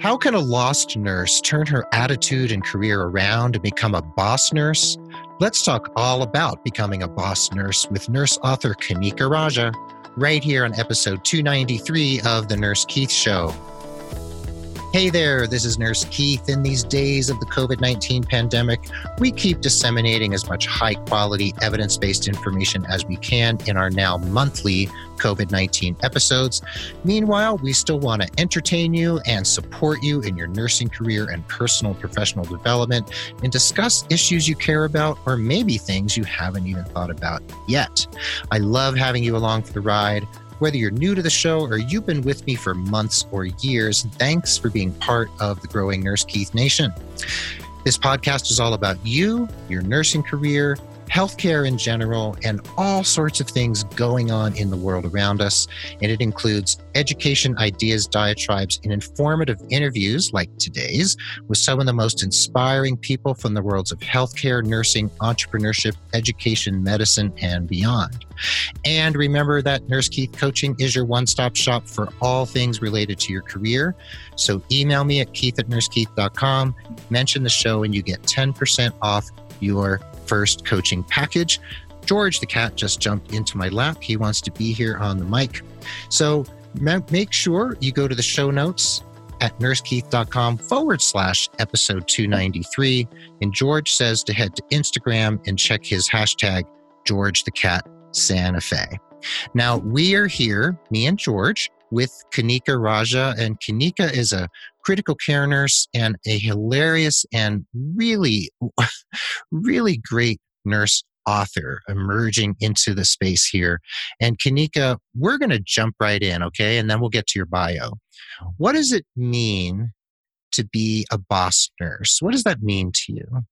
How can a lost nurse turn her attitude and career around and become a boss nurse? Let's talk all about becoming a boss nurse with nurse author Kanika Raja right here on episode 293 of The Nurse Keith Show. Hey there, this is Nurse Keith. In these days of the COVID 19 pandemic, we keep disseminating as much high quality, evidence based information as we can in our now monthly COVID 19 episodes. Meanwhile, we still want to entertain you and support you in your nursing career and personal professional development and discuss issues you care about or maybe things you haven't even thought about yet. I love having you along for the ride. Whether you're new to the show or you've been with me for months or years, thanks for being part of the growing Nurse Keith Nation. This podcast is all about you, your nursing career, healthcare in general, and all sorts of things going on in the world around us. And it includes education, ideas, diatribes, and informative interviews like today's with some of the most inspiring people from the worlds of healthcare, nursing, entrepreneurship, education, medicine, and beyond. And remember that Nurse Keith Coaching is your one stop shop for all things related to your career. So email me at keith at nursekeith.com, mention the show, and you get 10% off your first coaching package. George the cat just jumped into my lap. He wants to be here on the mic. So make sure you go to the show notes at nursekeith.com forward slash episode 293. And George says to head to Instagram and check his hashtag George the Cat Santa Fe. Now, we are here, me and George, with Kanika Raja. And Kanika is a critical care nurse and a hilarious and really, really great nurse author emerging into the space here. And Kanika, we're going to jump right in, okay? And then we'll get to your bio. What does it mean to be a boss nurse? What does that mean to you?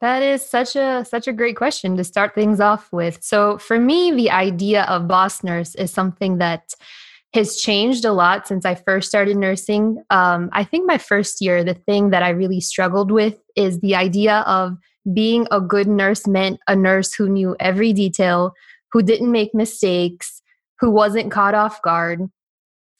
That is such a such a great question to start things off with. So for me, the idea of boss nurse is something that has changed a lot since I first started nursing. Um, I think my first year, the thing that I really struggled with is the idea of being a good nurse meant a nurse who knew every detail, who didn't make mistakes, who wasn't caught off guard.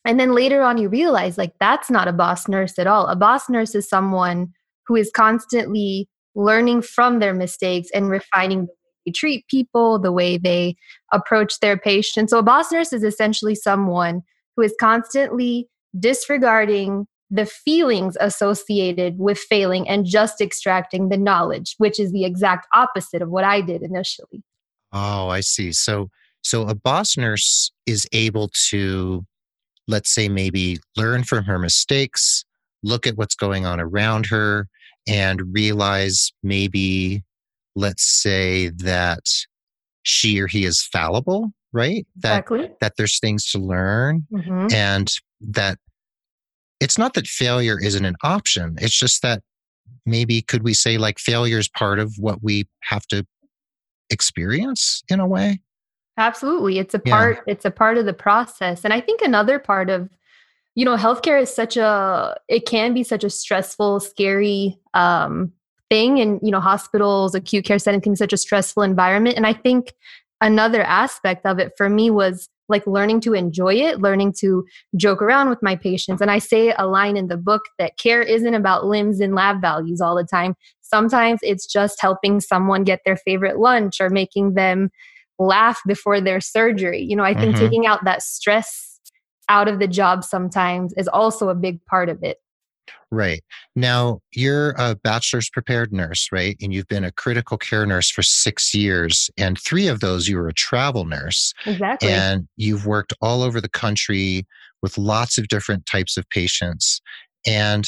And then later on, you realize like that's not a boss nurse at all. A boss nurse is someone who is constantly learning from their mistakes and refining they treat people, the way they approach their patients. So, a boss nurse is essentially someone who is constantly disregarding the feelings associated with failing and just extracting the knowledge, which is the exact opposite of what I did initially. Oh, I see. So, so a boss nurse is able to, let's say, maybe learn from her mistakes, look at what's going on around her, and realize maybe let's say that she or he is fallible, right? That exactly. that there's things to learn mm-hmm. and that it's not that failure isn't an option. It's just that maybe could we say like failure is part of what we have to experience in a way? Absolutely. It's a part yeah. it's a part of the process. And I think another part of you know healthcare is such a it can be such a stressful scary um thing and you know hospitals acute care setting can be such a stressful environment. And i think another aspect of it for me was like learning to enjoy it learning to joke around with my patients. And i say a line in the book that care isn't about limbs and lab values all the time. Sometimes it's just helping someone get their favorite lunch or making them laugh before their surgery. You know i think mm-hmm. taking out that stress out of the job sometimes is also a big part of it Right. Now, you're a bachelor's prepared nurse, right? And you've been a critical care nurse for six years. And three of those, you were a travel nurse. Exactly. And you've worked all over the country with lots of different types of patients. And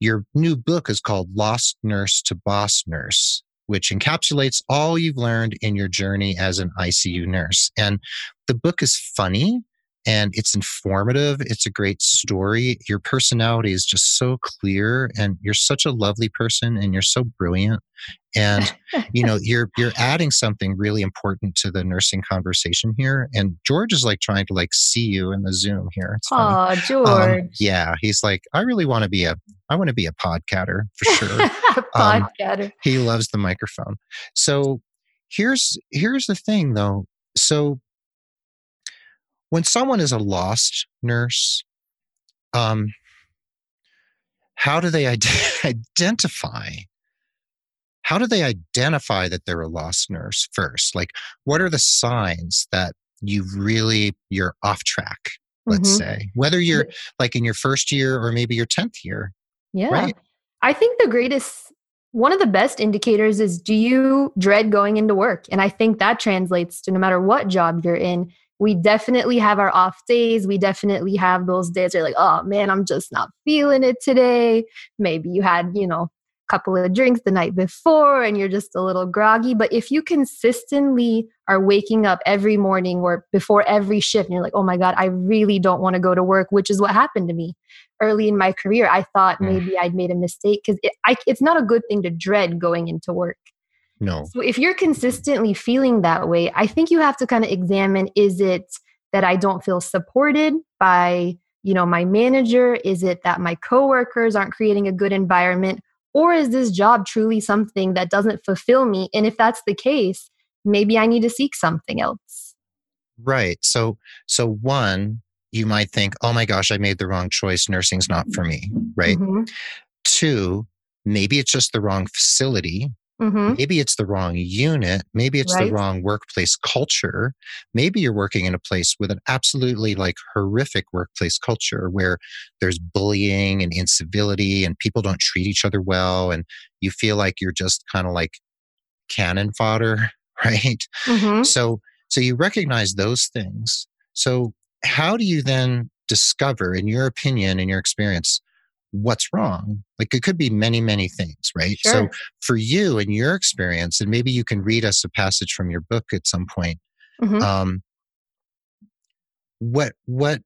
your new book is called Lost Nurse to Boss Nurse, which encapsulates all you've learned in your journey as an ICU nurse. And the book is funny and it's informative. It's a great story. Your personality is just so clear and you're such a lovely person and you're so brilliant. And you know, you're you're adding something really important to the nursing conversation here. And George is like trying to like see you in the Zoom here. Oh, George. Um, yeah. He's like, I really want to be a I want to be a podcatter for sure. Podcatter. Um, he loves the microphone. So here's here's the thing though. So when someone is a lost nurse, um, how do they identify how do they identify that they're a lost nurse first like what are the signs that you really you're off track let's mm-hmm. say whether you're like in your first year or maybe your 10th year yeah right? i think the greatest one of the best indicators is do you dread going into work and i think that translates to no matter what job you're in we definitely have our off days. We definitely have those days where you're like, oh man, I'm just not feeling it today. Maybe you had, you know, a couple of drinks the night before and you're just a little groggy. But if you consistently are waking up every morning or before every shift and you're like, oh my God, I really don't want to go to work, which is what happened to me early in my career. I thought mm. maybe I'd made a mistake because it, it's not a good thing to dread going into work. No. So if you're consistently feeling that way, I think you have to kind of examine is it that I don't feel supported by, you know, my manager? Is it that my coworkers aren't creating a good environment? Or is this job truly something that doesn't fulfill me? And if that's the case, maybe I need to seek something else. Right. So so one, you might think, "Oh my gosh, I made the wrong choice. Nursing's not for me." Right? Mm-hmm. Two, maybe it's just the wrong facility Mm-hmm. Maybe it's the wrong unit. Maybe it's right. the wrong workplace culture. Maybe you're working in a place with an absolutely like horrific workplace culture where there's bullying and incivility and people don't treat each other well. And you feel like you're just kind of like cannon fodder, right? Mm-hmm. So, so you recognize those things. So how do you then discover, in your opinion, in your experience, what's wrong. Like it could be many, many things, right? Sure. So for you and your experience, and maybe you can read us a passage from your book at some point. Mm-hmm. Um, what what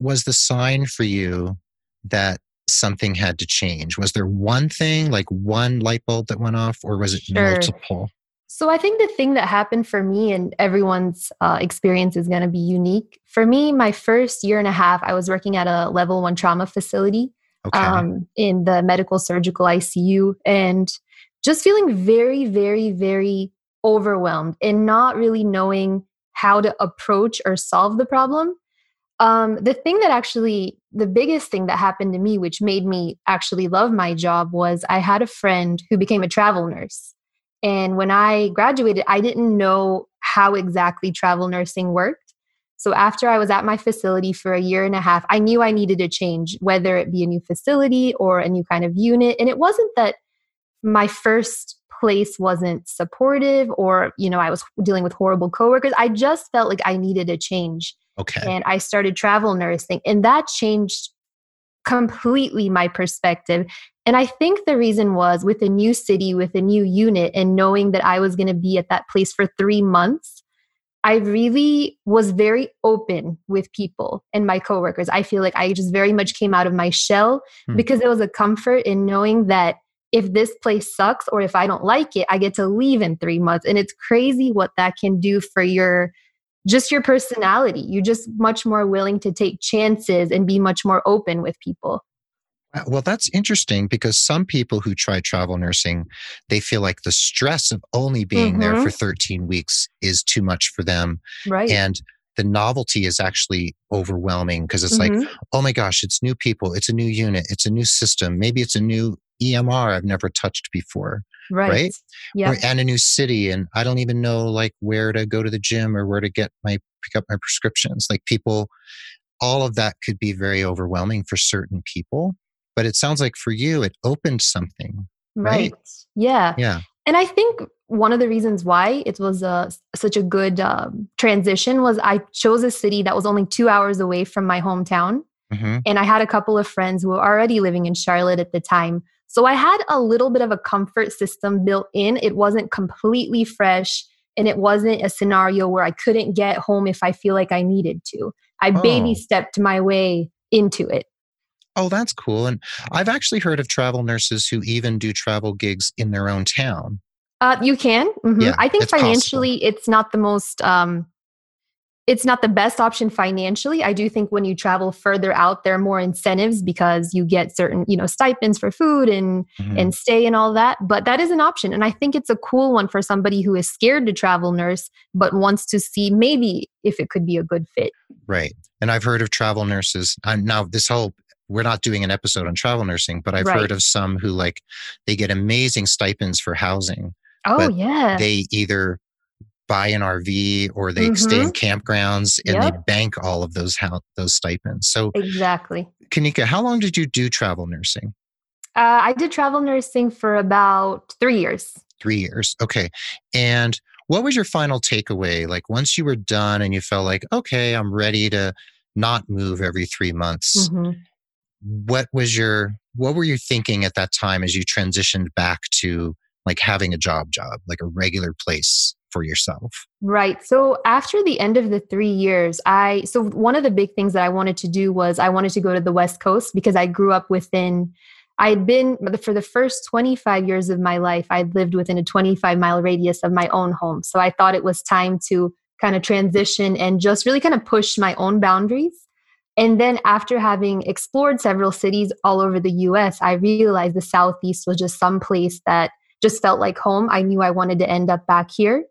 was the sign for you that something had to change? Was there one thing, like one light bulb that went off, or was it sure. multiple? So I think the thing that happened for me and everyone's uh, experience is going to be unique. For me, my first year and a half, I was working at a level one trauma facility okay. um, in the medical surgical ICU and just feeling very, very, very overwhelmed and not really knowing how to approach or solve the problem. Um, the thing that actually, the biggest thing that happened to me, which made me actually love my job, was I had a friend who became a travel nurse. And when I graduated, I didn't know how exactly travel nursing worked. So after I was at my facility for a year and a half, I knew I needed a change, whether it be a new facility or a new kind of unit. And it wasn't that my first place wasn't supportive or, you know, I was dealing with horrible coworkers. I just felt like I needed a change. Okay. And I started travel nursing, and that changed completely my perspective. And I think the reason was with a new city, with a new unit, and knowing that I was going to be at that place for three months, I really was very open with people and my coworkers. I feel like I just very much came out of my shell hmm. because there was a comfort in knowing that if this place sucks or if I don't like it, I get to leave in three months. And it's crazy what that can do for your just your personality. You're just much more willing to take chances and be much more open with people. Uh, well, that's interesting because some people who try travel nursing, they feel like the stress of only being mm-hmm. there for 13 weeks is too much for them. Right. And the novelty is actually overwhelming because it's mm-hmm. like, oh my gosh, it's new people, it's a new unit, it's a new system, maybe it's a new EMR I've never touched before. Right. Right. Yeah. and a new city. And I don't even know like where to go to the gym or where to get my pick up my prescriptions. Like people, all of that could be very overwhelming for certain people but it sounds like for you it opened something right, right. yeah. Yeah. And i think one of the reasons why it was a, such a good um, transition was i chose a city that was only two hours away from my hometown mm-hmm. and i had a couple of friends who were already living in charlotte at the time. So i had a little bit of a comfort system built in. It wasn't completely fresh and it wasn't a scenario where i couldn't get home if i feel like i needed to. I oh. baby stepped my way into it Oh, that's cool. And I've actually heard of travel nurses who even do travel gigs in their own town. Uh, you can. Mm-hmm. Yeah, I think it's financially, possible. it's not the most. Um, it's not the best option financially. I do think when you travel further out, there are more incentives because you get certain, you know, stipends for food and mm-hmm. and stay and all that. But that is an option, and I think it's a cool one for somebody who is scared to travel nurse but wants to see maybe if it could be a good fit. Right. And I've heard of travel nurses. I'm now this whole we're not doing an episode on travel nursing, but I've Right. heard of some who like they get amazing stipends for housing. Oh yeah. They either buy an RV or they stay in campgrounds and they bank all of those hou- those stipends. So, exactly. Kanika, how long did you do travel nursing? Uh, I did travel nursing for about three years. Three years. Okay. And what was your final takeaway? Like once you were done and you felt like, okay, I'm ready to not move every three months. Mhm. What was your, what were you thinking at that time as you transitioned back to like having a job job, like a regular place for yourself? Right. So after the end of the three years, I so one of the big things that I wanted to do was I wanted to go to the West Coast because I grew up within. I had been for the first 25 years of my life, I'd lived within a 25 mile radius of my own home. So I thought it was time to kind of transition and just really kind of push my own boundaries. And then after having explored several cities all over the US, I realized the Southeast was just some place that just felt like home. I knew I wanted to end up back here.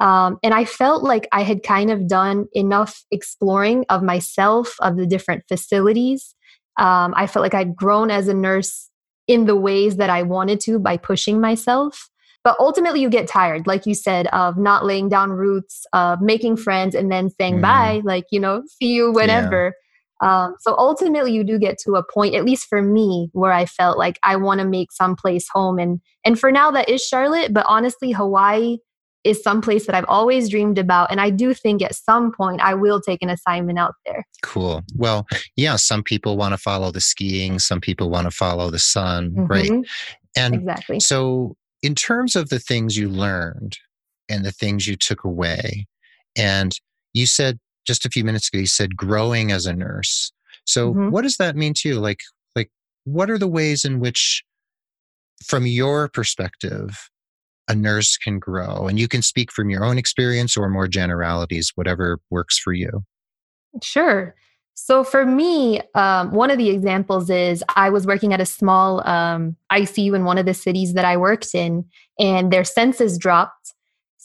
Um, and I felt like I had kind of done enough exploring of myself, of the different facilities. Um, I felt like I'd grown as a nurse in the ways that I wanted to by pushing myself. But ultimately, you get tired, like you said, of not laying down roots, of making friends, and then saying Mhm. bye, like, you know, see you whenever. Um, so ultimately, you do get to a point, at least for me, where I felt like I want to make some place home. And and for now, that is Charlotte. But honestly, Hawaii is some place that I've always dreamed about. And I do think at some point I will take an assignment out there. Cool. Well, yeah, some people want to follow the skiing, some people want to follow the sun, right? Mhm, And Exactly. So, in terms of the things you learned and the things you took away, and you said just a few minutes ago, you said growing as a nurse. So, Mhm. what does that mean to you? Like, like, what are the ways in which, from your perspective, a nurse can grow? And you can speak from your own experience or more generalities, whatever works for you. Sure. So for me, um, one of the examples is I was working at a small um, ICU in one of the cities that I worked in, and their census dropped.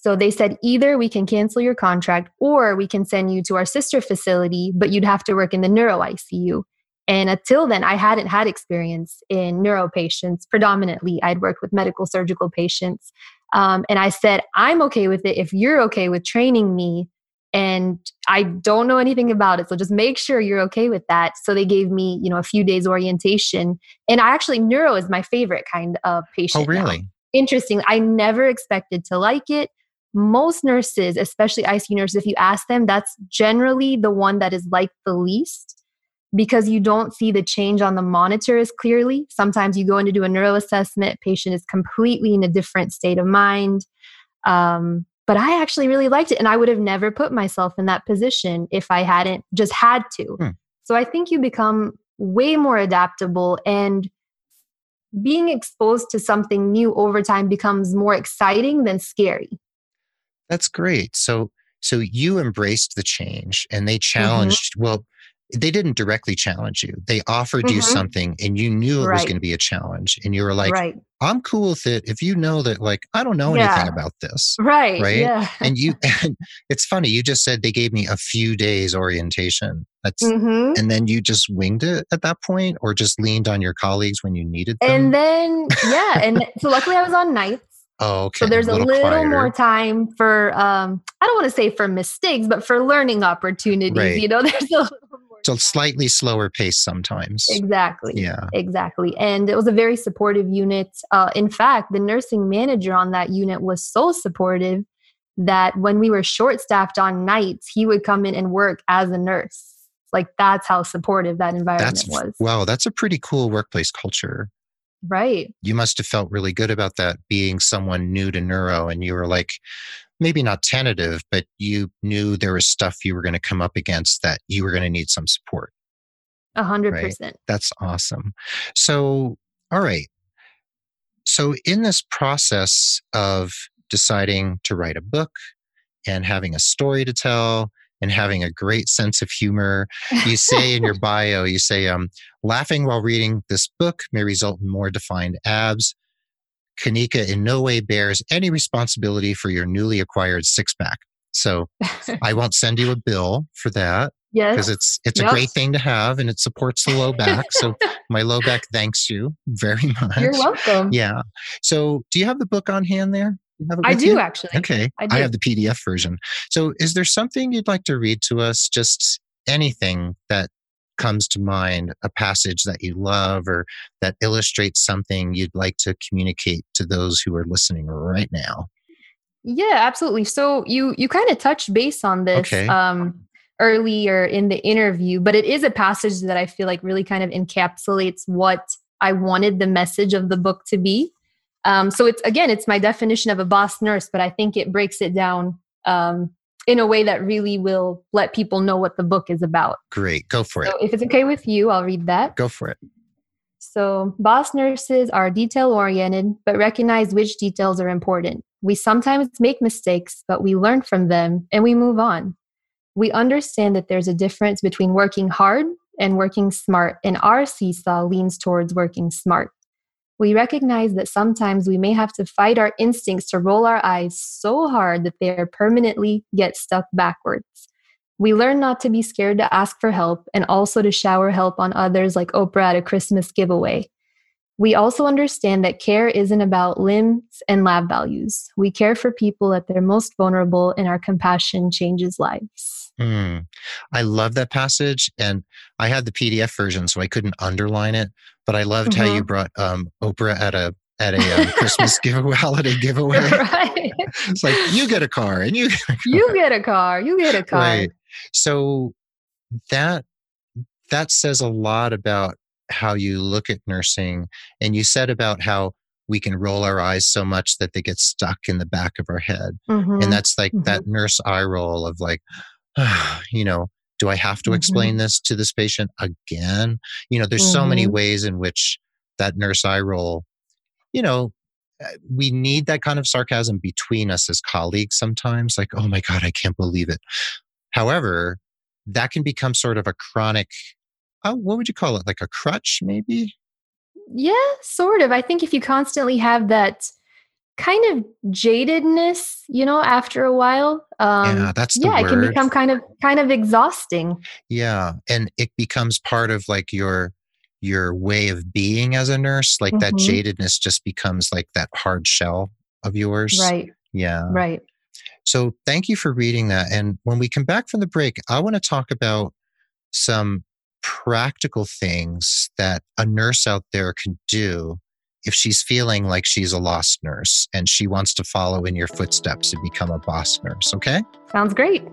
So they said either we can cancel your contract or we can send you to our sister facility, but you'd have to work in the neuro ICU. And until then, I hadn't had experience in neuro patients. Predominantly, I'd worked with medical surgical patients. Um, and I said, I'm okay with it if you're okay with training me and I don't know anything about it. So just make sure you're okay with that. So they gave me, you know, a few days orientation. And I actually neuro is my favorite kind of patient. Oh, now. really? Interesting. I never expected to like it. Most nurses, especially ICU nurses, if you ask them, that's generally the one that is liked the least because you don't see the change on the monitor as clearly. Sometimes you go in to do a neuro assessment, patient is completely in a different state of mind. Um, but I actually really liked it. And I would have never put myself in that position if I hadn't just had to. Hmm. So I think you become way more adaptable and being exposed to something new over time becomes more exciting than scary. That's great. So so you embraced the change and Mm-hmm. they challenged well they didn't directly challenge you. They offered you Mhm. something and you knew it was going to be a challenge and you were like right. I'm cool with it if you know that like I don't know anything about this. Right. Right? Yeah. And you and it's funny you just said they gave me a few days orientation. That's hmm and then you just winged it at that point or just leaned on your colleagues when you needed them. And then, yeah. And so luckily I was on nights. Oh, okay. So there's a little, quieter. more time for, um, I don't want to say for mistakes, but for learning opportunities. Right. You know, there's a little more. so time. slightly slower pace sometimes. Exactly. Yeah. Exactly. And it was a very supportive unit. Uh, in fact, the nursing manager on that unit was so supportive that when we were short staffed on nights, he would come in and work as a nurse. Like that's how supportive that environment That's was. wow, that's a pretty cool workplace culture. Right. You must have felt really good about that being someone new to neuro and you were like maybe not tentative, but you knew there was stuff you were going to come up against that you were going to need some support. A hundred percent. That's awesome. So, all right. So, in this process of deciding to write a book and having a story to tell and having a great sense of humor, you say in your bio, you say, um, laughing while reading this book may result in more defined abs. Kanika in no way bears any responsibility for your newly acquired six pack. So I won't send you a bill for that. Yes. Because it's it's Yep. a great thing to have and it supports the low back. so my low back thanks you very much. You're welcome. Yeah. So do you have the book on hand there? You have it I do you? actually. Okay. I I, have the PDF version. So is there something you'd like to read to us? Just anything that comes to mind, a passage that you love or that illustrates something you'd like to communicate to those who are listening right now? Yeah, absolutely. So you you kind of touched base on this Okay. um earlier in the interview, but it is a passage that I feel like really kind of encapsulates what I wanted the message of the book to be. Um, so it's again, it's my definition of a boss nurse, but I think it breaks it down um, in a way that really will let people know what the book is about. Great. Go for it. If it's okay with you, I'll read that. Go for it. So, boss nurses are detail oriented, but recognize which details are important. We sometimes make mistakes, but we learn from them and we move on. We understand that there's a difference between working hard and working smart, and our seesaw leans towards working smart. We recognize that sometimes we may have to fight our instincts to roll our eyes so hard that they are permanently get stuck backwards. We learn not to be scared to ask for help and also to shower help on others like Oprah at a Christmas giveaway. We also understand that care isn't about limbs and lab values. We care for people at their most vulnerable, and our compassion changes lives. Hmm. I love that passage. And I had the PDF version, so I couldn't underline it. But I loved how you Mhm. brought um, Oprah at a at a um, Christmas giveaway, holiday giveaway. right. It's like you get a car and you get a car. You get a car. You get a car. Right. So that that says a lot about how you look at nursing. And you said about how we can roll our eyes so much that they get stuck in the back of our head. Mhm. And that's like Mhm. that nurse eye roll of like, you know, do I have to Mhm. explain this to this patient again? You know, there's so many Mhm. ways in which that nurse eye roll, you know, uh, we need that kind of sarcasm between us as colleagues sometimes, like, oh my God, I can't believe it. However, that can become sort of a chronic, oh, what would you call it? Like a crutch, maybe? Yeah, sort of. I think if you constantly have that kind of jadedness, you know, after a while, um, yeah, that's the yeah, it can become kind of kind of exhausting. Yeah, and it becomes part of like your your way of being as a nurse. Like that Mhm. jadedness just becomes like that hard shell of yours. Right, Yeah. right. So thank you for reading that. And when we come back from the break, I want to talk about some practical things that a nurse out there can do if she's feeling like she's a lost nurse and she wants to follow in your footsteps and become a boss nurse. Okay. Sounds great.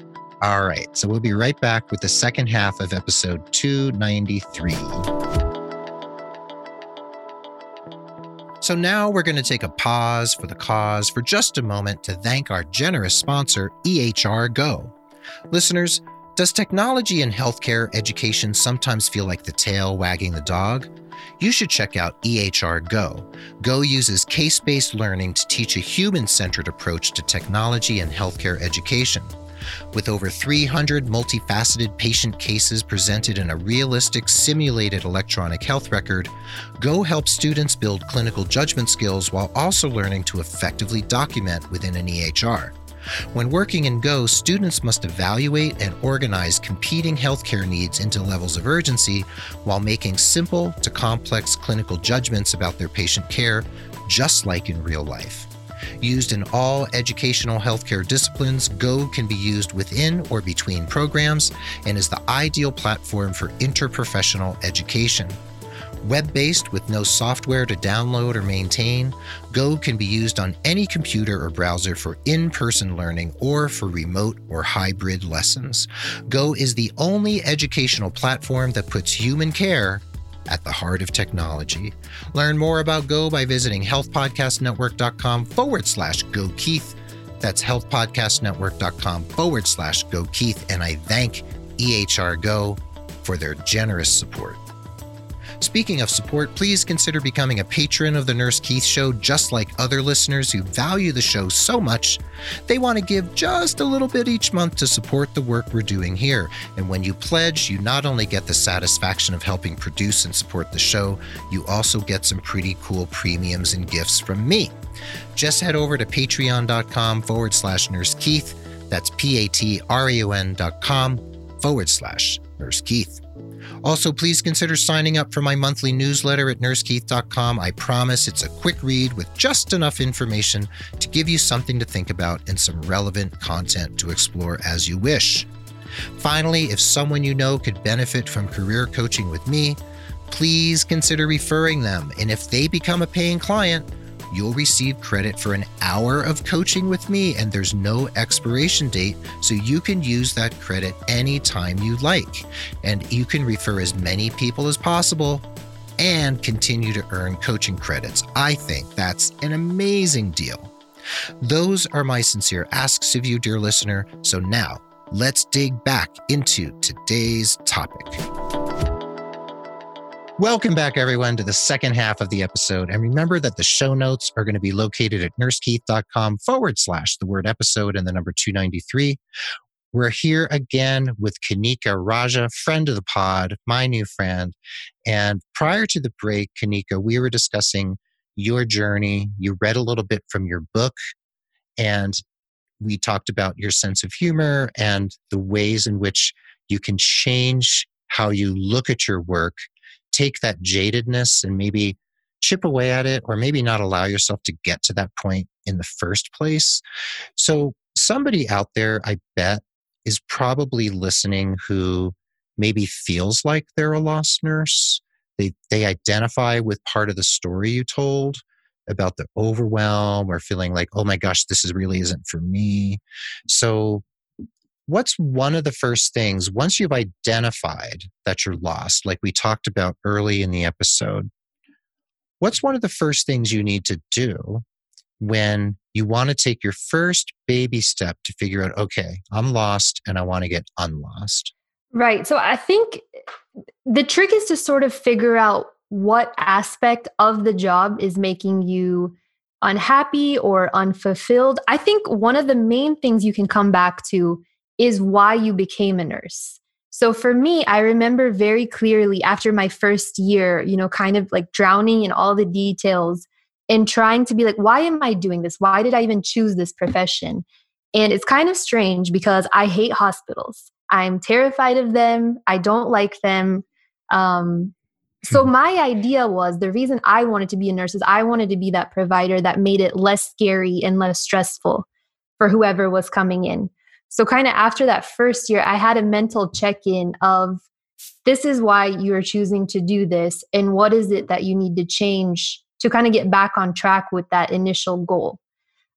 All right. So we'll be right back with the second half of episode 293. So now we're going to take a pause for the cause for just a moment to thank our generous sponsor, EHR Go. Listeners, does technology in healthcare education sometimes feel like the tail wagging the dog? You should check out EHR Go. Go uses case based learning to teach a human centered approach to technology and healthcare education. With over 300 multifaceted patient cases presented in a realistic simulated electronic health record, Go helps students build clinical judgment skills while also learning to effectively document within an EHR. When working in Go, students must evaluate and organize competing healthcare needs into levels of urgency while making simple to complex clinical judgments about their patient care, just like in real life. Used in all educational healthcare disciplines, Go can be used within or between programs and is the ideal platform for interprofessional education. Web based with no software to download or maintain, Go can be used on any computer or browser for in person learning or for remote or hybrid lessons. Go is the only educational platform that puts human care at the heart of technology. Learn more about Go by visiting healthpodcastnetwork.com forward slash Go Keith. That's healthpodcastnetwork.com forward slash Go Keith. And I thank EHR Go for their generous support. Speaking of support, please consider becoming a patron of the Nurse Keith Show, just like other listeners who value the show so much. They want to give just a little bit each month to support the work we're doing here. And when you pledge, you not only get the satisfaction of helping produce and support the show, you also get some pretty cool premiums and gifts from me. Just head over to patreon.com forward slash nurse Keith. That's P A T R E O N dot com forward slash Nurse Keith. Also, please consider signing up for my monthly newsletter at nursekeith.com. I promise it's a quick read with just enough information to give you something to think about and some relevant content to explore as you wish. Finally, if someone you know could benefit from career coaching with me, please consider referring them. And if they become a paying client, you'll receive credit for an hour of coaching with me, and there's no expiration date, so you can use that credit anytime you like. And you can refer as many people as possible and continue to earn coaching credits. I think that's an amazing deal. Those are my sincere asks of you, dear listener. So now let's dig back into today's topic. Welcome back, everyone, to the second half of the episode. And remember that the show notes are going to be located at nursekeith.com forward slash the word episode and the number 293. We're here again with Kanika Raja, friend of the pod, my new friend. And prior to the break, Kanika, we were discussing your journey. You read a little bit from your book, and we talked about your sense of humor and the ways in which you can change how you look at your work take that jadedness and maybe chip away at it or maybe not allow yourself to get to that point in the first place. So, somebody out there, I bet, is probably listening who maybe feels like they're a lost nurse. They, they identify with part of the story you told about the overwhelm or feeling like, oh my gosh, this is really isn't for me. So, what's one of the first things once you've identified that you're lost, like we talked about early in the episode? What's one of the first things you need to do when you want to take your first baby step to figure out, okay, I'm lost and I want to get unlost? Right. So I think the trick is to sort of figure out what aspect of the job is making you unhappy or unfulfilled. I think one of the main things you can come back to is why you became a nurse. So for me, I remember very clearly after my first year, you know, kind of like drowning in all the details and trying to be like, why am I doing this? Why did I even choose this profession? And it's kind of strange because I hate hospitals. I'm terrified of them. I don't like them. Um, so hmm. my idea was the reason I wanted to be a nurse is I wanted to be that provider that made it less scary and less stressful for whoever was coming in. So, kind of after that first year, I had a mental check in of this is why you're choosing to do this, and what is it that you need to change to kind of get back on track with that initial goal.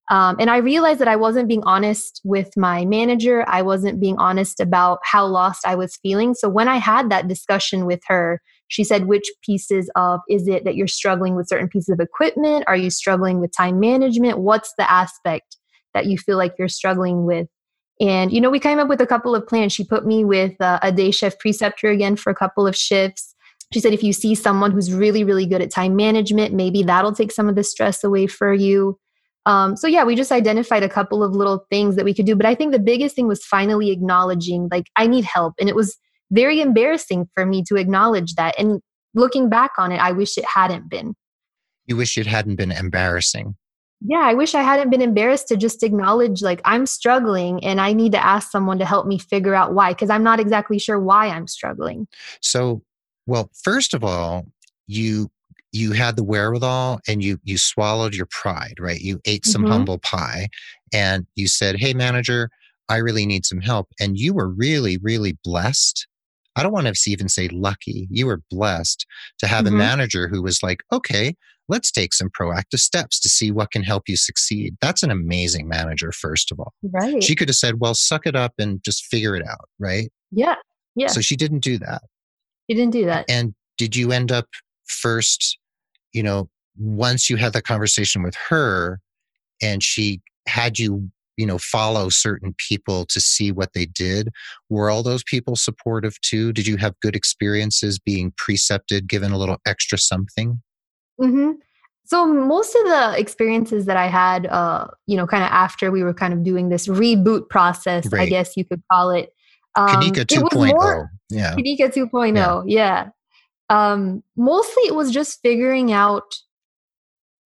Um, and I realized that I wasn't being honest with my manager. I wasn't being honest about how lost I was feeling. So when I had that discussion with her, she said, Which pieces of is it that you're struggling with certain pieces of equipment? Are you struggling with time management? What's the aspect that you feel like you're struggling with? And, you know, we came up with a couple of plans. She put me with uh, a day shift preceptor again for a couple of shifts. She said, if you see someone who's really, really good at time management, maybe that'll take some of the stress away for you. Um, so, yeah, we just identified a couple of little things that we could do. But I think the biggest thing was finally acknowledging, like, I need help. And it was very embarrassing for me to acknowledge that. And looking back on it, I wish it hadn't been. You wish it hadn't been embarrassing yeah, I wish I hadn't been embarrassed to just acknowledge like I'm struggling and I need to ask someone to help me figure out why because I'm not exactly sure why I'm struggling. So, well, first of all, you you had the wherewithal and you you swallowed your pride, right? You ate some mm-hmm. humble pie and you said, "Hey manager, I really need some help." And you were really really blessed I don't want to even say lucky. You were blessed to have mm-hmm. a manager who was like, okay, let's take some proactive steps to see what can help you succeed. That's an amazing manager, first of all. Right. She could have said, well, suck it up and just figure it out, right? Yeah. Yeah. So she didn't do that. She didn't do that. And did you end up first, you know, once you had the conversation with her and she had you you know follow certain people to see what they did were all those people supportive too did you have good experiences being precepted given a little extra something mm-hmm. so most of the experiences that i had uh you know kind of after we were kind of doing this reboot process right. i guess you could call it um, Kanika 2.0 yeah Kanika 2.0 yeah. yeah um mostly it was just figuring out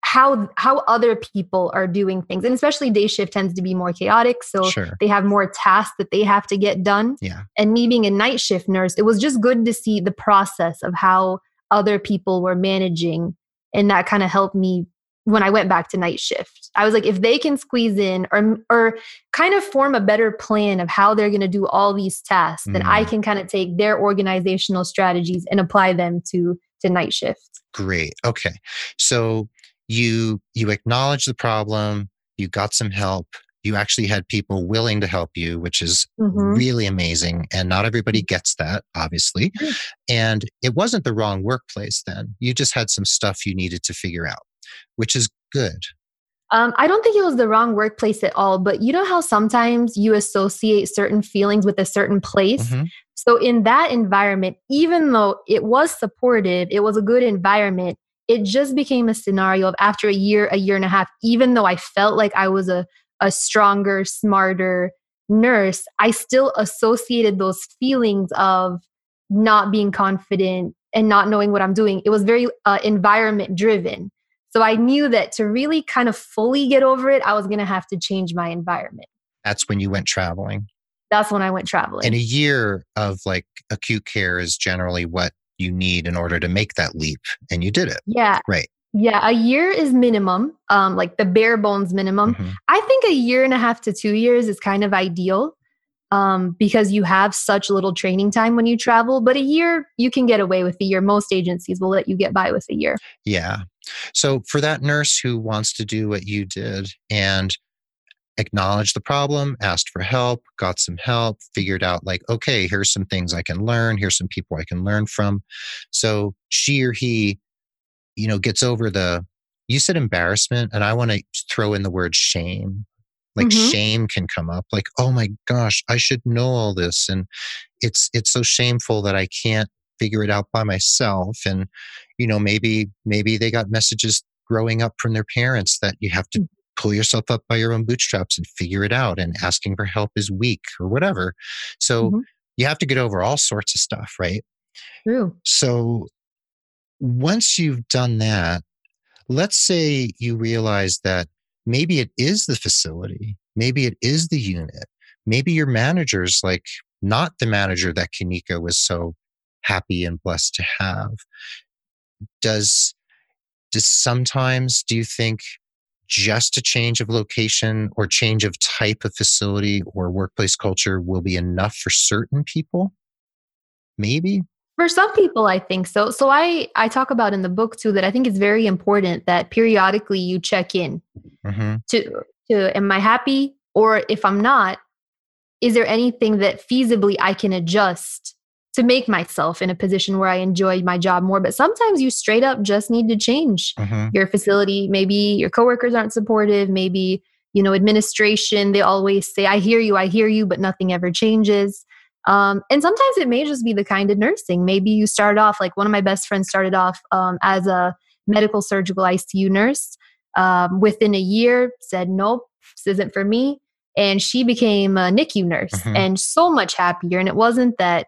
how how other people are doing things and especially day shift tends to be more chaotic so Sure. they have more tasks that they have to get done Yeah. and me being a night shift nurse it was just good to see the process of how other people were managing and that kind of helped me when i went back to night shift i was like if they can squeeze in or or kind of form a better plan of how they're going to do all these tasks then i Mm. can kind of take their organizational strategies and apply them to to night shift Great. Okay. So you you acknowledge the problem, you got some help, you actually had people willing to help you, which is Mhm. really amazing. And not everybody gets that, obviously. And it wasn't the wrong workplace then. You just had some stuff you needed to figure out, which is good. Um, I don't think it was the wrong workplace at all, but you know how sometimes you associate certain feelings with a certain place? Mhm. So, in that environment, even though it was supportive, it was a good environment, it just became a scenario of after a year, a year and a half, even though I felt like I was a, a stronger, smarter nurse, I still associated those feelings of not being confident and not knowing what I'm doing. It was very uh, environment driven. So I knew that to really kind of fully get over it, I was going to have to change my environment. That's when you went traveling. That's when I went traveling. And a year of like acute care is generally what you need in order to make that leap. And you did it. yeah. Right. Yeah. A year is minimum, um, like the bare bones minimum. Mhm. I think a year and a half to two years is kind of ideal um, because you have such little training time when you travel. But a year, you can get away with a year. Most agencies will let you get by with a year. Yeah. So for that nurse who wants to do what you did and acknowledge the problem, asked for help, got some help, figured out like, okay, here's some things I can learn, here's some people I can learn from. So she or he, you know, gets over the you said embarrassment and I want to throw in the word shame. Like Mhm. shame can come up like, oh my gosh, I should know all this and it's it's so shameful that I can't figure it out by myself and you know maybe maybe they got messages growing up from their parents that you have to Mm. pull yourself up by your own bootstraps and figure it out and asking for help is weak or whatever so Mhm. you have to get over all sorts of stuff right True. so once you've done that let's say you realize that maybe it is the facility maybe it is the unit maybe your manager's like not the manager that kanika was so happy and blessed to have. Does does sometimes do you think just a change of location or change of type of facility or workplace culture will be enough for certain people? Maybe For some people, I think so. So I I talk about in the book too that I think it's very important that periodically you check in hmm to to am I happy or if I'm not, is there anything that feasibly I can adjust to make myself in a position where I enjoy my job more? But sometimes you straight up just need to change hmm your facility. Maybe your coworkers aren't supportive. Maybe you know administration. They always say, "I hear you, I hear you," but nothing ever changes. Um, and sometimes it may just be the kind of nursing. Maybe you start off like one of my best friends started off um, as a medical surgical ICU nurse. Um, within a year, said, "Nope, this isn't for me," and she became a NICU nurse Mhm. and so much happier. And it wasn't that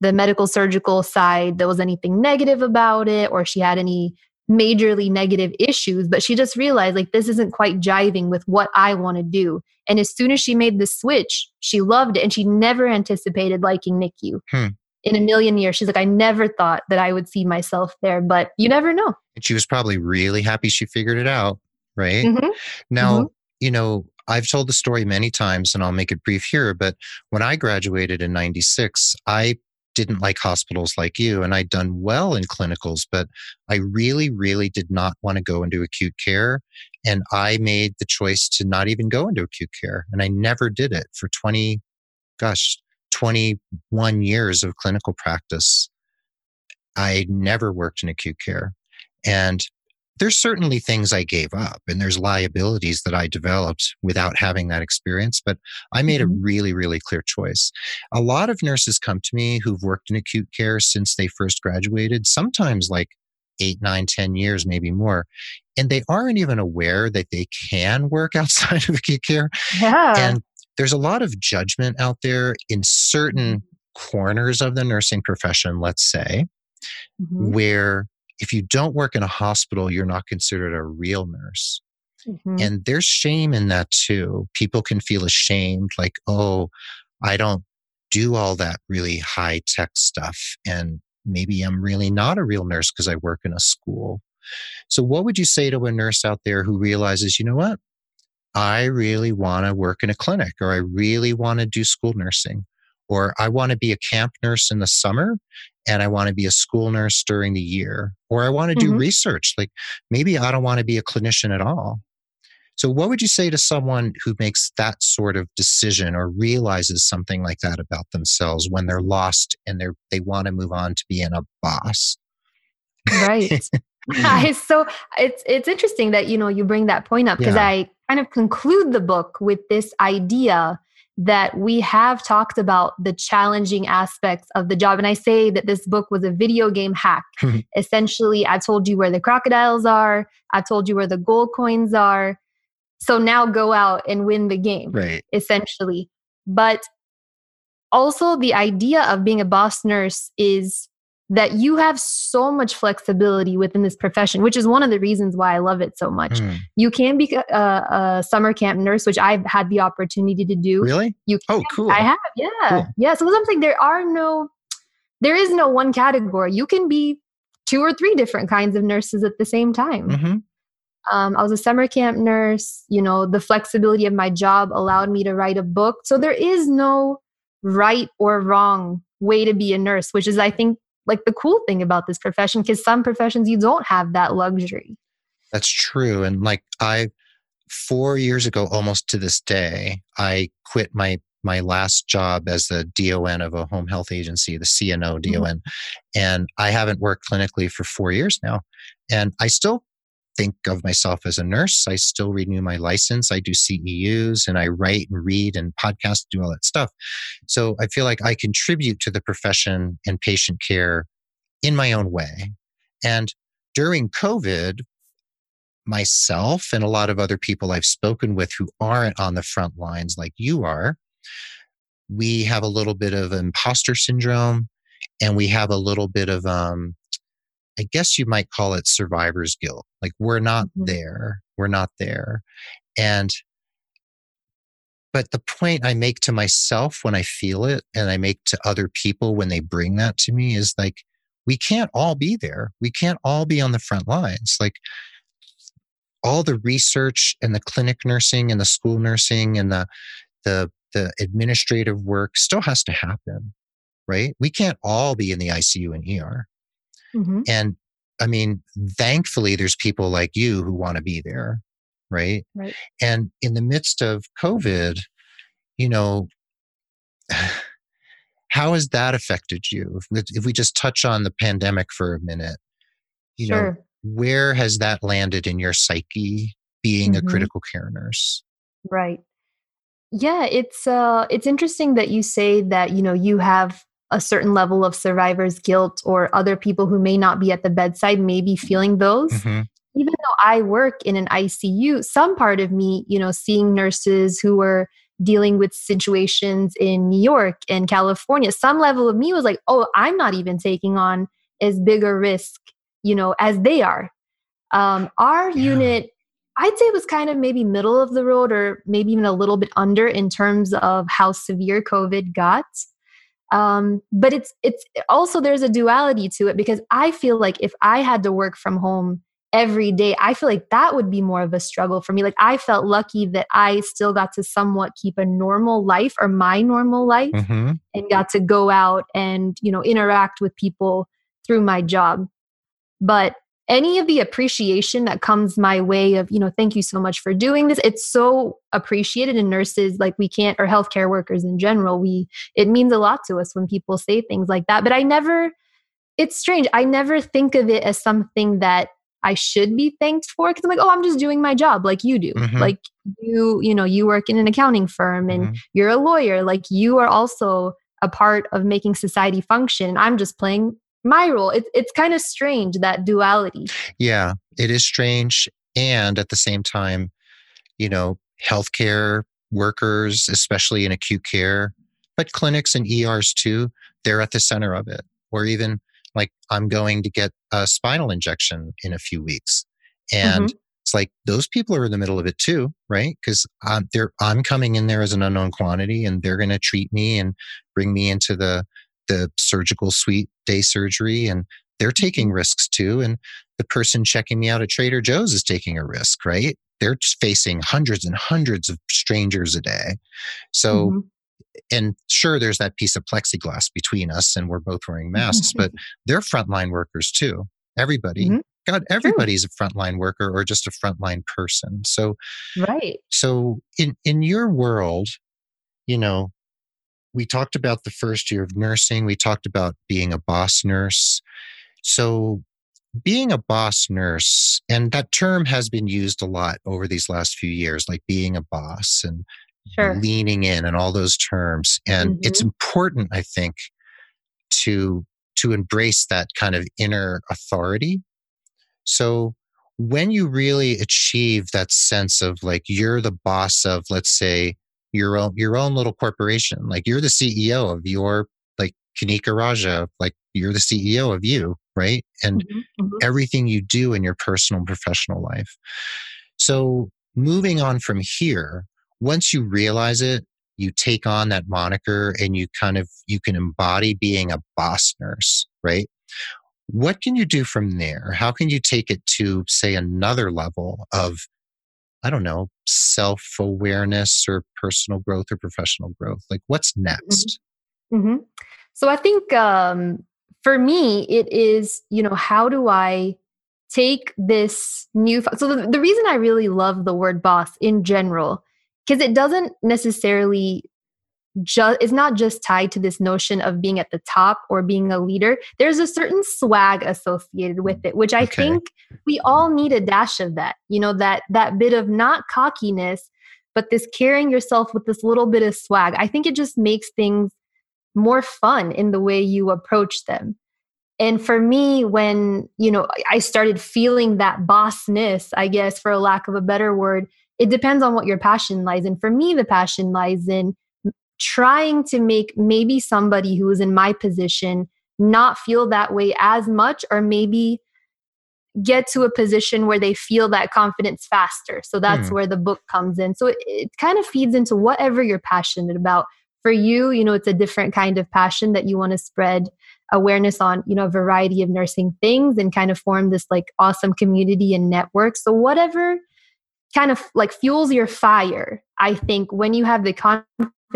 the medical surgical side there was anything negative about it or she had any majorly negative issues, but she just realized like this isn't quite jiving with what I want to do. And as soon as she made the switch, she loved it and she never anticipated liking NICU. Hmm. In a million years, she's like, I never thought that I would see myself there, but you never know. and she was probably really happy she figured it out right Mhm. now you know i've told the story many times and i'll make it brief here but when i graduated in 96 i didn't like hospitals like you and i'd done well in clinicals but i really really did not want to go into acute care and i made the choice to not even go into acute care and i never did it for 20 gosh 21 years of clinical practice. I never worked in acute care and there's certainly things I gave up and there's liabilities that I developed without having that experience, but I made a really, really clear choice. A lot of nurses come to me who've worked in acute care since they first graduated, sometimes like eight, nine, ten years, maybe more. And they aren't even aware that they can work outside of acute care. Yeah. And there's a lot of judgment out there in certain corners of the nursing profession, let's say, Mhm. where if you don't work in a hospital, you're not considered a real nurse. Mhm. And there's shame in that too. People can feel ashamed, like, oh, I don't do all that really high tech stuff. And maybe I'm really not a real nurse because I work in a school. So, what would you say to a nurse out there who realizes, you know what? I really want to work in a clinic, or I really want to do school nursing, or I want to be a camp nurse in the summer and I want to be a school nurse during the year, or I want to do Mhm. research. Like maybe I don't want to be a clinician at all. So, what would you say to someone who makes that sort of decision or realizes something like that about themselves when they're lost and they're they want to move on to being a boss? Right. I so it's it's interesting that you know you bring that point up because Yeah. I kind of conclude the book with this idea that we have talked about the challenging aspects of the job and I say that this book was a video game hack. Hmm. Essentially, I told you where the crocodiles are, I told you where the gold coins are. So now go out and win the game right. essentially. But also, the idea of being a boss nurse is that you have so much flexibility within this profession, which is one of the reasons why I love it so much. Hmm. You can be a, a summer camp nurse, which I've had the opportunity to do. Really? You Oh, cool. I have, yeah, Cool. yeah. So something there are no, there is no one category. You can be two or three different kinds of nurses at the same time. hmm Um, I was a summer camp nurse. You know, the flexibility of my job allowed me to write a book. So there is no right or wrong way to be a nurse, which is, I think, like the cool thing about this profession, because some professions you don't have that luxury. That's true. And like I, four years ago, almost to this day, I quit my my last job as the DON of a home health agency, the CNO DON, mm-hmm. and I haven't worked clinically for four years now. And I still think of myself as a nurse. I still renew my license. I do CEUs and I write and read and podcast, do all that stuff. So I feel like I contribute to the profession and patient care in my own way. And during COVID, myself and a lot of other people I've spoken with who aren't on the front lines like you are, we have a little bit of imposter syndrome and we have a little bit of, um, I guess you might call it survivor's guilt. Like we're not Mhm. there. We're not there. And, but the point I make to myself when I feel it and I make to other people when they bring that to me is like, we can't all be there. We can't all be on the front lines. Like all the research and the clinic nursing and the school nursing and the the the administrative work still has to happen, right? We can't all be in the ICU and ER. Mhm. And I mean, thankfully there's people like you who want to be there, right? Right. And in the midst of COVID, you know, how has that affected you? If we, if we just touch on the pandemic for a minute, you know, Sure. where has that landed in your psyche being a Mhm. critical care nurse? Right. Yeah, it's uh it's interesting that you say that, you know, you have a certain level of survivor's guilt or other people who may not be at the bedside may be feeling those. Mhm. Even though I work in an ICU, some part of me, you know, seeing nurses who were dealing with situations in New York and California, some level of me was like, "Oh, I'm not even taking on as big a risk, you know, as they are." Um, our Yeah. unit I'd say it was kind of maybe middle of the road or maybe even a little bit under in terms of how severe COVID got. Um, but it's it's also there's a duality to it because I feel like if I had to work from home every day, I feel like that would be more of a struggle for me. Like I felt lucky that I still got to somewhat keep a normal life or my normal life Mhm. and got to go out and you know interact with people through my job but any of the appreciation that comes my way of you know thank you so much for doing this it's so appreciated in nurses like we can't or healthcare workers in general we it means a lot to us when people say things like that but i never it's strange i never think of it as something that i should be thanked for because i'm like oh i'm just doing my job like you do Mhm. like you you know you work in an accounting firm and Mhm. you're a lawyer like you are also a part of making society function i'm just playing my role it's it's kind of strange that duality Yeah, it is strange. And at the same time, you know, healthcare workers, especially in acute care, but clinics and ERs too, they're at the center of it. Or even like I'm going to get a spinal injection in a few weeks. And mm-hmm. it's like those people are in the middle of it too, right? Because I'm, they're, I'm coming in there as an unknown quantity and they're going to treat me and bring me into the, the surgical suite day surgery. And they're taking risks too. And the person checking me out at Trader Joe's is taking a risk, right? They're facing hundreds and hundreds of strangers a day. So, mm-hmm. and sure, there's that piece of plexiglass between us and we're both wearing masks, but they're frontline workers too. Everybody. Mm-hmm. God, everybody's a frontline worker or just a frontline person. So, right. So, in in your world, you know, we talked about the first year of nursing. We talked about being a boss nurse. So, being a boss nurse, and that term has been used a lot over these last few years, like being a boss and sure. leaning in and all those terms. And mm-hmm. it's important, I think, to to embrace that kind of inner authority. So when you really achieve that sense of like you're the boss of, let's say, your own your own little corporation, like you're the CEO of your like Kanika Raja, like you're the CEO of you, right? And mm-hmm, mm-hmm. everything you do in your personal and professional life. So moving on from here, once you realize it, you take on that moniker and you kind of you can embody being a boss nurse, right? What can you do from there? How can you take it to say another level of I don't know, self awareness or personal growth or professional growth? Like, what's mm-hmm. next? Mm-hmm. So, I think um, for me, it is, you know, how do I take this new. So, the, the reason I really love the word boss in general, because it doesn't necessarily just it's not just tied to this notion of being at the top or being a leader there's a certain swag associated with it which i okay. think we all need a dash of that you know that that bit of not cockiness but this carrying yourself with this little bit of swag i think it just makes things more fun in the way you approach them and for me, when, you know, I started feeling that bossness, I guess, for a lack of a better word, it depends on what your passion lies in. For me, the passion lies in trying to make maybe somebody who is in my position not feel that way as much, or maybe get to a position where they feel that confidence faster. So that's mm. where the book comes in. So it, it kind of feeds into whatever you're passionate about. For you, you know, it's a different kind of passion that you want to spread awareness on you know a variety of nursing things and kind of form this like awesome community and network so whatever kind of like fuels your fire i think when you have the confidence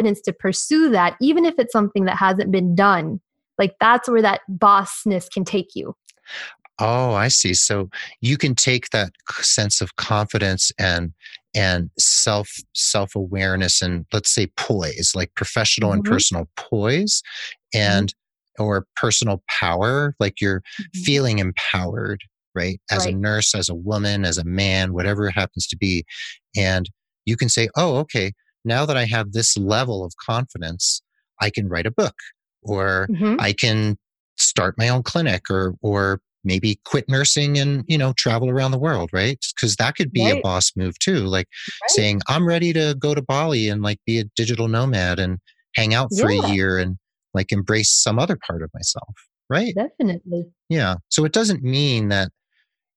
to pursue that even if it's something that hasn't been done like that's where that bossness can take you oh i see so you can take that sense of confidence and and self self awareness and let's say poise like professional mm-hmm. and personal poise mm-hmm. and or personal power, like you're mm-hmm. feeling empowered, right? As right. a nurse, as a woman, as a man, whatever it happens to be. And you can say, oh, okay, now that I have this level of confidence, I can write a book or mm-hmm. I can start my own clinic or, or maybe quit nursing and you know travel around the world right because that could be right. a boss move too like right. saying i'm ready to go to bali and like be a digital nomad and hang out for yeah. a year and like embrace some other part of myself, right? Definitely. Yeah. So it doesn't mean that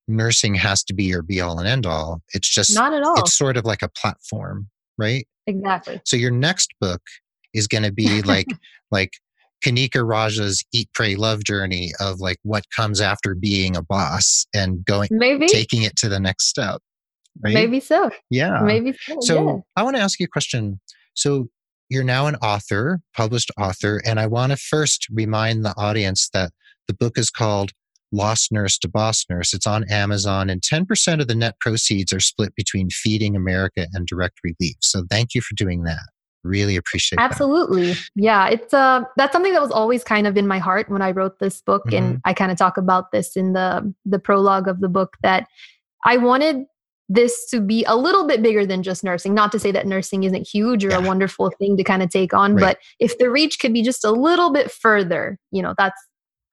nursing has to be your be all and end all. It's just not at all. It's sort of like a platform, right? Exactly. So your next book is going to be like like Kanika Raja's Eat, Pray, Love journey of like what comes after being a boss and going maybe taking it to the next step. Right? Maybe so. Yeah. Maybe so. So yeah. I want to ask you a question. So you're now an author, published author, and I want to first remind the audience that the book is called Lost Nurse to Boss Nurse. It's on Amazon, and 10% of the net proceeds are split between Feeding America and Direct Relief. So thank you for doing that. Really appreciate it. Absolutely. That. Yeah, it's uh that's something that was always kind of in my heart when I wrote this book mm-hmm. and I kind of talk about this in the the prologue of the book that I wanted this to be a little bit bigger than just nursing. Not to say that nursing isn't huge or yeah. a wonderful thing to kind of take on, right. but if the reach could be just a little bit further, you know, that's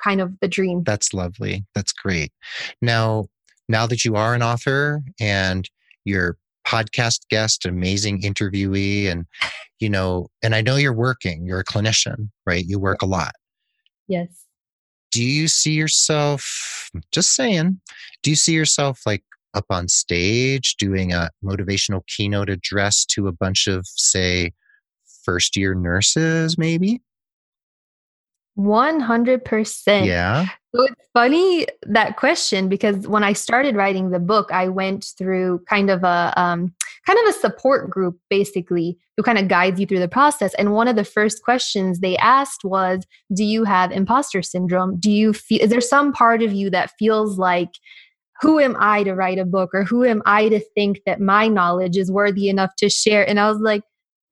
kind of the dream. That's lovely. That's great. Now, now that you are an author and you're podcast guest, amazing interviewee, and you know, and I know you're working, you're a clinician, right? You work a lot. Yes. do you see yourself, just saying, do you see yourself like up on stage doing a motivational keynote address to a bunch of, say, first year nurses, maybe? 100%. Yeah. So it's funny that question because when I started writing the book, I went through kind of a um, kind of a support group, basically, who kind of guides you through the process. And one of the first questions they asked was, "Do you have imposter syndrome? Do you feel? Is there some part of you that feels like?" Who am I to write a book or who am I to think that my knowledge is worthy enough to share? And I was like,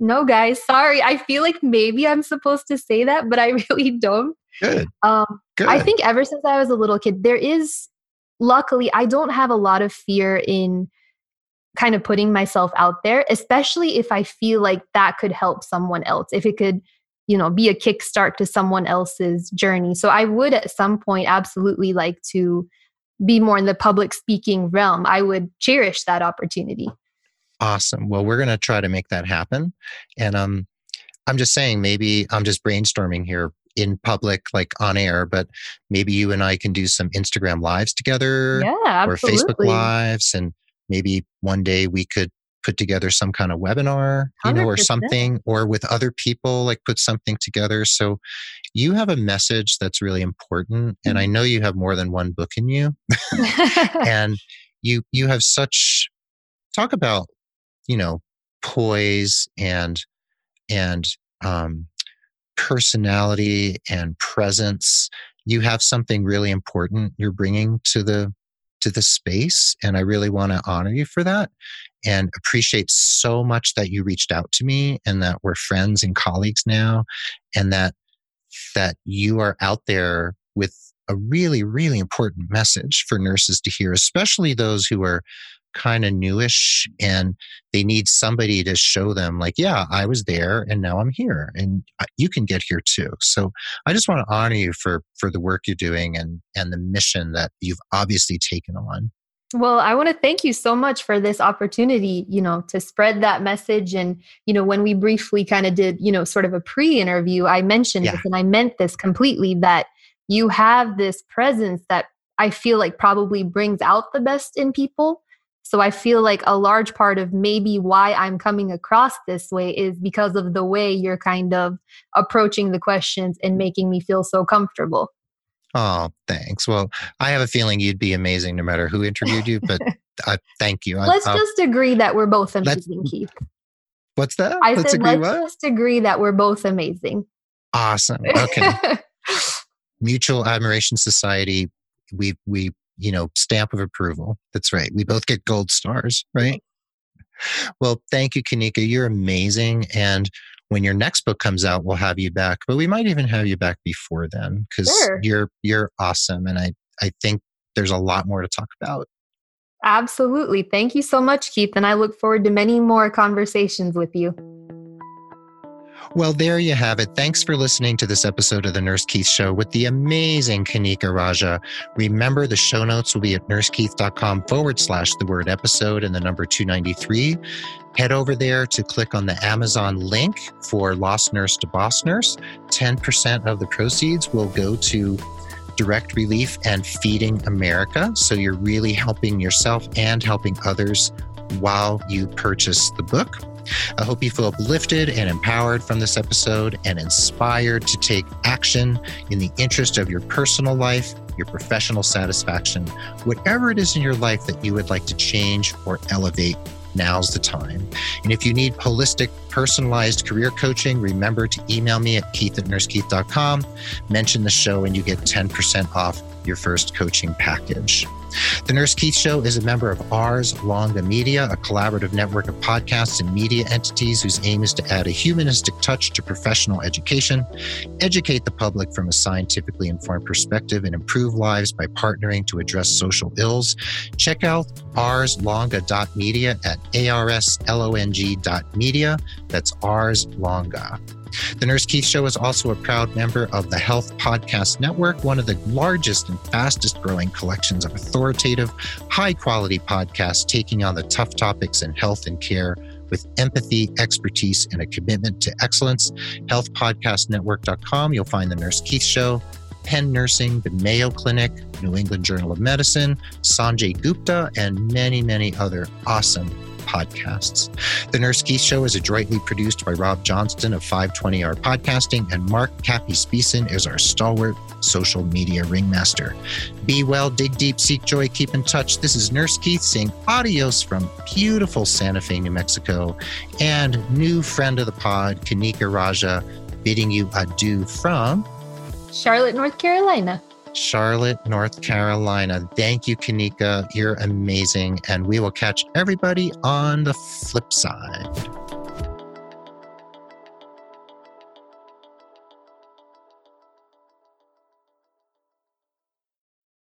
no, guys, sorry. I feel like maybe I'm supposed to say that, but I really don't. Good. Um, Good. I think ever since I was a little kid, there is, luckily, I don't have a lot of fear in kind of putting myself out there, especially if I feel like that could help someone else, if it could, you know, be a kickstart to someone else's journey. So I would at some point absolutely like to be more in the public speaking realm. I would cherish that opportunity. Awesome. Well, we're going to try to make that happen. And um, I'm just saying, maybe I'm just brainstorming here in public, like on air, but maybe you and I can do some Instagram lives together yeah, or Facebook lives. And maybe one day we could put together some kind of webinar, you know, or something, or with other people, like put something together. So you have a message that's really important. And. I know you have more than one book in you. and you you have such talk about you know poise and and um, personality and presence you have something really important you're bringing to the to the space and i really want to honor you for that and appreciate so much that you reached out to me and that we're friends and colleagues now and that that you are out there with a really really important message for nurses to hear especially those who are kind of newish and they need somebody to show them like yeah i was there and now i'm here and uh, you can get here too so i just want to honor you for for the work you're doing and and the mission that you've obviously taken on Well, I want to thank you so much for this opportunity, you know, to spread that message. And, you know, when we briefly kind of did, you know, sort of a pre interview, I mentioned Yeah. this and I meant this completely that you have this presence that I feel like probably brings out the best in people. So I feel like a large part of maybe why I'm coming across this way is because of the way you're kind of approaching the questions and making me feel so comfortable. oh thanks well i have a feeling you'd be amazing no matter who interviewed you but I uh, thank you I- Let's I'll- just agree that we're both amazing, Keith. what's that I let's said, agree let's what just agree that we're both amazing. awesome okay mutual admiration society we we you know stamp of approval that's right we both get gold stars right well thank you kanika you're amazing and when your next book comes out we'll have you back but we might even have you back before then because Sure. you're you're awesome and i i think there's a lot more to talk about Absolutely. Thank you so much, Keith. And I look forward to many more conversations with you. Well, there you have it. Thanks for listening to this episode of the Nurse Keith Show with the amazing Kanika Raja. Remember, the show notes will be at nursekeith.com forward slash the word episode and the number 293. Head over there to click on the Amazon link for Lost Nurse to Boss Nurse. 10% of the proceeds will go to Direct Relief and Feeding America. So you're really helping yourself and helping others while you purchase the book. I hope you feel uplifted and empowered from this episode and inspired to take action in the interest of your personal life, your professional satisfaction, whatever it is in your life that you would like to change or elevate. Now's the time. And if you need holistic, personalized career coaching, remember to email me at keith at nursekeith.com. Mention the show and you get 10% off your first coaching package. The Nurse Keith Show is a member of Ars Longa Media, a collaborative network of podcasts and media entities whose aim is to add a humanistic touch to professional education, educate the public from a scientifically informed perspective, and improve lives by partnering to address social ills. Check out arslonga.media at arslonga.media. That's Ars Longa. The Nurse Keith Show is also a proud member of the Health Podcast Network, one of the largest and fastest growing collections of authoritative, high quality podcasts taking on the tough topics in health and care with empathy, expertise, and a commitment to excellence. Healthpodcastnetwork.com. You'll find the Nurse Keith Show, Penn Nursing, the Mayo Clinic, New England Journal of Medicine, Sanjay Gupta, and many, many other awesome podcasts. The Nurse Keith Show is adroitly produced by Rob Johnston of 520R Podcasting, and Mark Capispisan is our stalwart social media ringmaster. Be well, dig deep, seek joy, keep in touch. This is Nurse Keith saying adios from beautiful Santa Fe, New Mexico, and new friend of the pod, Kanika Raja, bidding you adieu from Charlotte, North Carolina. Charlotte, North Carolina. Thank you, Kanika. You're amazing. And we will catch everybody on the flip side.